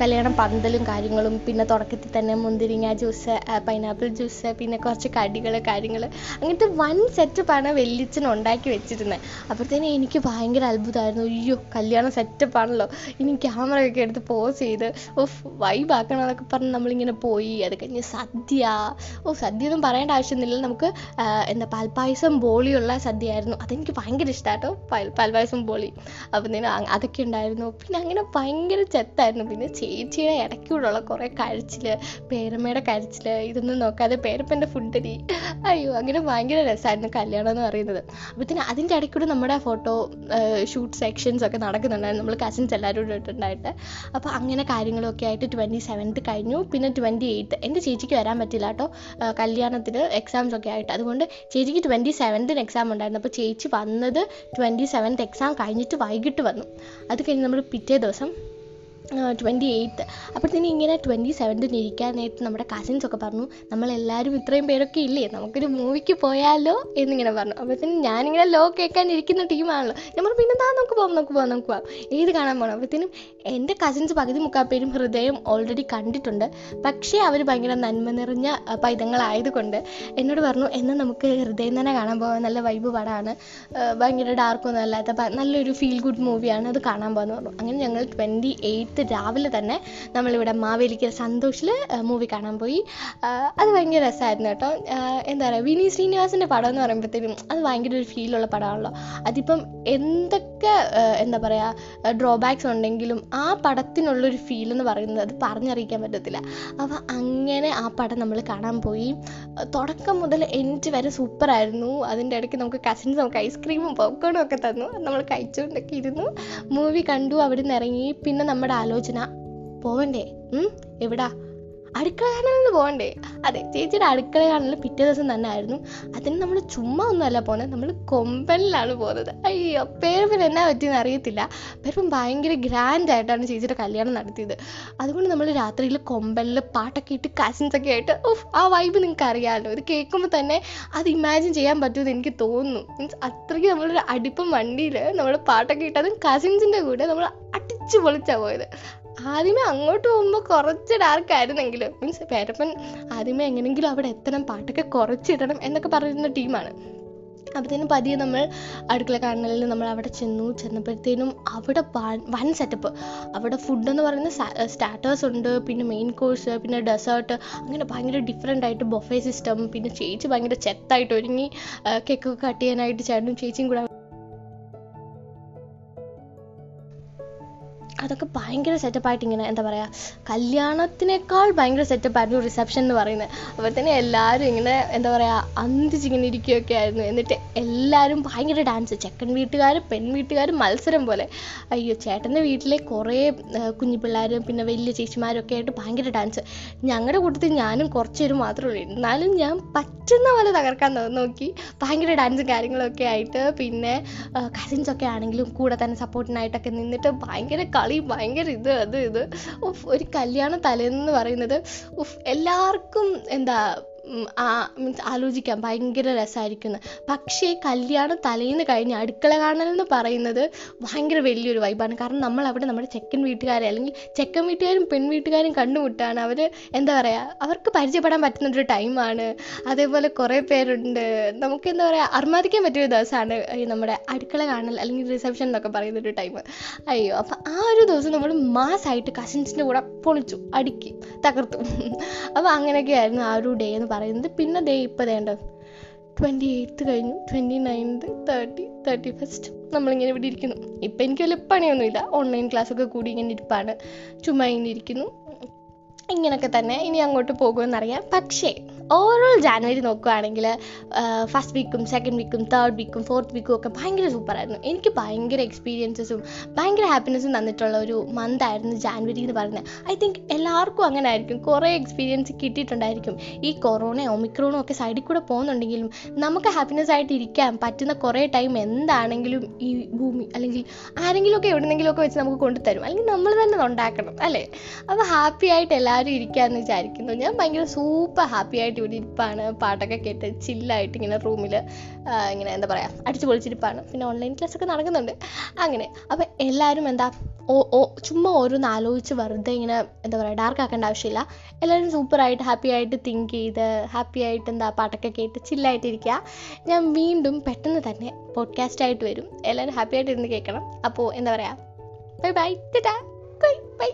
കല്യാണം പന്തലും കാര്യങ്ങളും പിന്നെ തുടക്കത്തിൽ തന്നെ മുന്തിരിങ്ങ ജ്യൂസ് പൈനാപ്പിൾ ജ്യൂസ് പിന്നെ കുറച്ച് കടികൾ കാര്യങ്ങൾ അങ്ങനത്തെ വൺ സെറ്റപ്പാണ് വെല്ലിച്ചൻ ഉണ്ടാക്കി വെച്ചിരുന്നത് അപ്പോഴത്തേനും എനിക്ക് ഭയങ്കര അത്ഭുതമായിരുന്നു. അയ്യോ കല്യാണം സെറ്റപ്പാണല്ലോ ഇനി ക്യാമറയൊക്കെ എടുത്ത് പോസ് ചെയ്ത് ഓഫ് വൈബാക്കണം എന്നൊക്കെ പറഞ്ഞ് നമ്മളിങ്ങനെ പോയി. അത് കഴിഞ്ഞ് സദ്യ. ഓ സദ്യ ഒന്നും പറയേണ്ട ആവശ്യമൊന്നുമില്ല. നമുക്ക് എന്താ പാൽപ്പായസം ബോളിയുള്ള സദ്യ ആയിരുന്നു അതെനിക്ക് ഭയങ്കര ഇഷ്ടമാട്ടോ പാൽ പാൽപ്പായസം ബോളി. അപ്പം അതൊക്കെ ഉണ്ടായിരുന്നു. പിന്നെ അങ്ങനെ ഭയങ്കര ചെത്തായിരുന്നു. പിന്നെ ചേച്ചിയുടെ ഇടയ്ക്കൂടെയുള്ള കുറേ കരച്ചിൽ പേരമ്മയുടെ കരച്ചിൽ ഇതൊന്നും നോക്കാതെ പേരപ്പന്റെ ഫുഡരി അയ്യോ അങ്ങനെ ഭയങ്കര രസമായിരുന്നു കല്യാണം എന്ന് പറയുന്നത്. അപ്പോഴത്തേന് അതിന്റെ ഇടയ്ക്കൂടെ നമ്മുടെ ഫോട്ടോ ഷൂട്ട് സെക്ഷൻസ് ഒക്കെ നടക്കുന്നുണ്ടായിരുന്നു. നമ്മൾ കസിൻസ് എല്ലാവരും കൂടെ ഇട്ടുണ്ടായിട്ട്. അപ്പോൾ അങ്ങനെ കാര്യങ്ങളൊക്കെ ആയിട്ട് ട്വന്റി സെവൻത്ത് കഴിഞ്ഞു. പിന്നെ ട്വന്റി എയ്ത്ത് എന്റെ ചേച്ചിക്ക് വരാൻ പറ്റില്ല കേട്ടോ. കല്യാണത്തിന് എക്സാംസ് ഒക്കെ ആയിട്ട്. അതുകൊണ്ട് ചേച്ചിക്ക് ട്വന്റി സെവൻത്തിന് എക്സാം ഉണ്ടായിരുന്നു. അപ്പോൾ ചേച്ചി വന്നത് ട്വന്റി സെവൻത്ത് എക്സാം കഴിഞ്ഞിട്ട് വൈകിട്ട് വന്നു. അത് കഴിഞ്ഞ് നമ്മൾ പിറ്റേ ദിവസം Balsam ട്വന്റി എയ്ത്ത് അപ്പോഴത്തേനും ഇങ്ങനെ ട്വന്റി സെവൻത്തിന് ഇരിക്കാനായിട്ട് നമ്മുടെ കസിൻസ് ഒക്കെ പറഞ്ഞു നമ്മളെല്ലാവരും ഇത്രയും പേരൊക്കെ ഇല്ലേ? നമുക്കൊരു മൂവിക്ക് പോയാലോ? എന്നിങ്ങനെ പറഞ്ഞു. അപ്പോഴത്തേനും ഞാനിങ്ങനെ ലോ കേൾക്കാൻ ഇരിക്കുന്ന ടീമാണല്ലോ ഞാൻ പറഞ്ഞു പിന്നെ താ നമുക്ക് പോകാം നമുക്ക് പോകാം നമുക്ക് പോകാം ഏത് കാണാൻ പോകണം അപ്പോഴത്തേനും എന്റെ കസിൻസ് പകുതി മുക്കാൽ പേരും ഹൃദയം ഓൾറെഡി കണ്ടിട്ടുണ്ട്. പക്ഷേ അവർ ഭയങ്കര നന്മ നിറഞ്ഞ പൈതങ്ങളായതുകൊണ്ട് എന്നോട് പറഞ്ഞു എന്നാൽ നമുക്ക് ഹൃദയം തന്നെ കാണാൻ പോകാം നല്ല വൈബ് പടമാണ് ഭയങ്കര ഡാർക്കൊന്നും അല്ലാത്ത നല്ലൊരു ഫീൽ ഗുഡ് മൂവിയാണ് അത് കാണാൻ പോകാമെന്ന് പറഞ്ഞു. അങ്ങനെ ഞങ്ങൾ ട്വന്റി എയ്ത്ത് എയ്ത്ത് രാവിലെ തന്നെ നമ്മളിവിടെ മാവേലിക്കൽ സന്തോഷിൽ മൂവി കാണാൻ പോയി. അത് ഭയങ്കര രസമായിരുന്നു കേട്ടോ. എന്താ പറയുക വിനീത് ശ്രീനിവാസിന്റെ പടം എന്ന് പറയുമ്പോഴത്തേനും അത് ഭയങ്കര ഒരു ഫീലുള്ള പടമാണല്ലോ. അതിപ്പം എന്തൊക്കെ എന്താ പറയുക ഡ്രോബാക്സ് ഉണ്ടെങ്കിലും ആ പടത്തിനുള്ളൊരു ഫീൽ എന്ന് പറയുന്നത് അത് പറഞ്ഞറിയിക്കാൻ പറ്റത്തില്ല. അപ്പോൾ അങ്ങനെ ആ പടം നമ്മൾ കാണാൻ പോയി. തുടക്കം മുതൽ എൻഡ് വരെ സൂപ്പറായിരുന്നു അതിന്റെ ഇടയ്ക്ക് നമുക്ക് കസിൻസ് നമുക്ക് ഐസ്ക്രീമും പോപ്കോണും ഒക്കെ തന്നു. നമ്മൾ കഴിച്ചുകൊണ്ടൊക്കെ ഇരുന്നു. മൂവി കണ്ടു അവിടെ നിന്ന് ഇറങ്ങി. പിന്നെ നമ്മുടെ ആലോചന. പോവണ്ടേ? എവിടാ? അടുക്കള കാണലിന് അതെ ചേച്ചിയുടെ അടുക്കള പിറ്റേ ദിവസം തന്നെ ആയിരുന്നു. അതിന് നമ്മൾ ചുമ്മാ ഒന്നുമല്ല പോകുന്നത് നമ്മൾ കൊമ്പനിലാണ് പോകുന്നത് അയ്യോ പേരപ്പൻ എന്നാ പറ്റിയെന്ന് അറിയത്തില്ല. പേരപ്പൻ ഭയങ്കര ഗ്രാൻഡ് ആയിട്ടാണ് ചേച്ചിയുടെ കല്യാണം നടത്തിയത്. അതുകൊണ്ട് നമ്മൾ രാത്രിയിൽ കൊമ്പനിൽ പാട്ടൊക്കെ ഇട്ട് കസിൻസ് ഒക്കെ ആയിട്ട് ഉഫ് ആ വൈബ് നിങ്ങൾക്ക് അറിയാമല്ലോ ഇത് കേൾക്കുമ്പോൾ തന്നെ അത് ഇമാജിൻ ചെയ്യാൻ പറ്റുമെന്ന് എനിക്ക് തോന്നുന്നു. മീൻസ് അത്രയ്ക്ക് നമ്മളൊരു അടുപ്പം വണ്ടിയിൽ നമ്മൾ പാട്ടൊക്കെ ഇട്ട് അതും കസിൻസിന്റെ കൂടെ നമ്മൾ അടിച്ചു പൊളിച്ചാ പോയത്. ആദ്യമേ അങ്ങോട്ട് പോകുമ്പോൾ കുറച്ച് ഡാർക്കായിരുന്നെങ്കിലും മീൻസ് പേരപ്പൻ ആദ്യമേ എങ്ങനെയെങ്കിലും അവിടെ എത്തണം പാട്ടൊക്കെ കുറച്ചിടണം എന്നൊക്കെ പറയുന്ന ടീമാണ് അപ്പോഴത്തേനും പതിയെ നമ്മൾ അടുക്കള കാണലിൽ നമ്മൾ അവിടെ ചെന്നു. ചെന്നപ്പോഴത്തേനും അവിടെ വൻ സെറ്റപ്പ് അവിടെ ഫുഡ് എന്ന് പറയുന്ന സ്റ്റാർട്ടേഴ്സ് ഉണ്ട് പിന്നെ മെയിൻ കോഴ്സ് പിന്നെ ഡെസേർട്ട് അങ്ങനെ ഭയങ്കര ഡിഫറെന്റ് ആയിട്ട് ബൊഫേ സിസ്റ്റം പിന്നെ ചേച്ചി ഭയങ്കര ചെത്തായിട്ട് ഒരുങ്ങി കേക്കൊക്കെ കട്ട് ചെയ്യാനായിട്ട് ചേട്ടനും ചേച്ചിയും കൂടെ അതൊക്കെ ഭയങ്കര സെറ്റപ്പായിട്ട് ഇങ്ങനെ എന്താ പറയുക കല്യാണത്തിനേക്കാൾ ഭയങ്കര സെറ്റപ്പായിരുന്നു റിസപ്ഷൻ എന്ന് പറയുന്നത്. അപ്പോൾ തന്നെ എല്ലാവരും ഇങ്ങനെ എന്താ പറയുക അന്തിച്ചിങ്ങനെ ഇരിക്കുകയൊക്കെ ആയിരുന്നു. എന്നിട്ട് എല്ലാവരും ഭയങ്കര ഡാൻസ് ചെക്കൻ വീട്ടുകാർ പെൺ വീട്ടുകാർ മത്സരം പോലെ. അയ്യോ ചേട്ടന്റെ വീട്ടിലെ കുറേ കുഞ്ഞു പിള്ളേരും പിന്നെ വലിയ ചേച്ചിമാരൊക്കെ ആയിട്ട് ഭയങ്കര ഡാൻസ് ഞങ്ങളുടെ കൂട്ടത്തിൽ ഞാനും കുറച്ചുപേരും പേര് മാത്രമേ ഉള്ളൂ. എന്നാലും ഞാൻ പറ്റുന്ന പോലെ തകർക്കാൻ നോക്കി. ഭയങ്കര ഡാൻസും കാര്യങ്ങളൊക്കെ ആയിട്ട് പിന്നെ കസിൻസ് ഒക്കെ ആണെങ്കിലും കൂടെ തന്നെ സപ്പോർട്ടിനായിട്ടൊക്കെ നിന്നിട്ട് ഭയങ്കര കളി ഭയങ്കര ഇത് അത് ഇത്. ഉഫ് ഒരു കല്യാണ തലേന്ന് പറയുന്നത് ഉഫ് എല്ലാവർക്കും എന്താ മീൻസ് ആലോചിക്കാം ഭയങ്കര രസമായിരിക്കും പക്ഷേ കല്യാണം തലേന്ന് കഴിഞ്ഞ് അടുക്കള കാണൽ എന്ന് പറയുന്നത് ഭയങ്കര വലിയൊരു വൈബാണ് കാരണം നമ്മൾ അവിടെ നമ്മുടെ ചെക്കൻ വീട്ടുകാരെ അല്ലെങ്കിൽ ചെക്കൻ വീട്ടുകാരും പെൺ വീട്ടുകാരും കണ്ടുമുട്ടാണ്. അവർ എന്താ പറയുക അവർക്ക് പരിചയപ്പെടാൻ പറ്റുന്നൊരു ടൈമാണ് അതേപോലെ കുറേ പേരുണ്ട്. നമുക്ക് എന്താ പറയുക അർമാദിക്കാൻ പറ്റിയ ദിവസമാണ് നമ്മുടെ അടുക്കള കാണൽ അല്ലെങ്കിൽ റിസപ്ഷൻ എന്നൊക്കെ പറയുന്ന ഒരു ടൈം അയ്യോ അപ്പം ആ ഒരു ദിവസം നമ്മൾ മാസമായിട്ട് കസിൻസിന്റെ കൂടെ പൊളിച്ചു അടുക്കി തകർത്തു. അപ്പോൾ അങ്ങനെയൊക്കെ ആയിരുന്നു ആ ഒരു ഡേ എന്ന് പറയുന്നത്. പിന്നെ ദേ ഇപ്പോൾ വേണ്ട ട്വന്റി എയ്ത്ത് കഴിഞ്ഞു. Twenty ninth thirty thirty first നമ്മളിങ്ങനെ ഇവിടെ ഇരിക്കുന്നു. ഇപ്പം എനിക്ക് വലിയ പണിയൊന്നുമില്ല. ഓൺലൈൻ ക്ലാസ്സൊക്കെ കൂടി ഇങ്ങനെ ഇരിപ്പാണ്. ചുമ്മാ ഇങ്ങനെ ഇരിക്കുന്നു. ഇങ്ങനെയൊക്കെ തന്നെ. ഇനി അങ്ങോട്ട് പോകുമെന്നറിയാം. പക്ഷേ ഓവറോൾ ജാനുവരി നോക്കുകയാണെങ്കിൽ ഫസ്റ്റ് വീക്കും സെക്കൻഡ് വീക്കും തേർഡ് വീക്കും ഫോർത്ത് വീക്കും ഒക്കെ ഭയങ്കര സൂപ്പറായിരുന്നു. എനിക്ക് ഭയങ്കര എക്സ്പീരിയൻസസും ഭയങ്കര ഹാപ്പിനെസ്സും തന്നിട്ടുള്ള ഒരു മന്ത് ആയിരുന്നു ജാനുവരി എന്ന് പറയുന്നത്. ഐ തിങ്ക് എല്ലാവർക്കും അങ്ങനെ ആയിരിക്കും. കുറേ എക്സ്പീരിയൻസ് കിട്ടിയിട്ടുണ്ടായിരിക്കും. ഈ കൊറോണ ഒമിക്രോണോ ഒക്കെ സൈഡിൽ കൂടെ പോകുന്നുണ്ടെങ്കിലും നമുക്ക് ഹാപ്പിനെസ് ആയിട്ട് ഇരിക്കാൻ പറ്റുന്ന കുറേ ടൈം എന്താണെങ്കിലും ഈ ഭൂമി അല്ലെങ്കിൽ ആരെങ്കിലുമൊക്കെ എവിടെന്നെങ്കിലുമൊക്കെ വെച്ച് നമുക്ക് കൊണ്ടുതരും അല്ലെങ്കിൽ നമ്മൾ തന്നെ ഉണ്ടാക്കണം അല്ലേ? അപ്പോൾ ഹാപ്പി ആയിട്ട് എല്ലാവരും ഇരിക്കാമെന്ന് വിചാരിക്കുന്നു. ഞാൻ ഭയങ്കര സൂപ്പർ ഹാപ്പി ആയിട്ട് ഇവിടെ ഇരിപ്പാണ് പാട്ടൊക്കെ കേട്ട് ചില്ലായിട്ട് ഇങ്ങനെ റൂമിൽ ഇങ്ങനെ എന്താ പറയുക അടിച്ചു പൊളിച്ചിരിപ്പാണ്. പിന്നെ ഓൺലൈൻ ക്ലാസ് ഒക്കെ നടക്കുന്നുണ്ട്. അങ്ങനെ. അപ്പം എല്ലാവരും എന്താ ഓ ഓ ചുമ്മാ ഓരോന്ന് ആലോചിച്ച് വെറുതെ ഇങ്ങനെ എന്താ പറയുക ഡാർക്ക് ആക്കേണ്ട ആവശ്യമില്ല. എല്ലാവരും സൂപ്പറായിട്ട് ഹാപ്പി ആയിട്ട് തിങ്ക് ചെയ്ത് ഹാപ്പി ആയിട്ട് എന്താ പാട്ടൊക്കെ കേട്ട് ചില്ലായിട്ടിരിക്കുക ഞാൻ വീണ്ടും പെട്ടെന്ന് തന്നെ പോഡ്കാസ്റ്റ് ആയിട്ട് വരും. എല്ലാവരും ഹാപ്പി ആയിട്ട് ഇരുന്ന് കേൾക്കണം. അപ്പോൾ എന്താ പറയുക ബൈ ബൈ ബൈ ബൈ